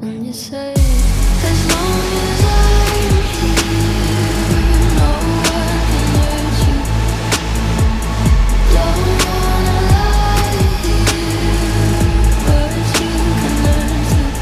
when you say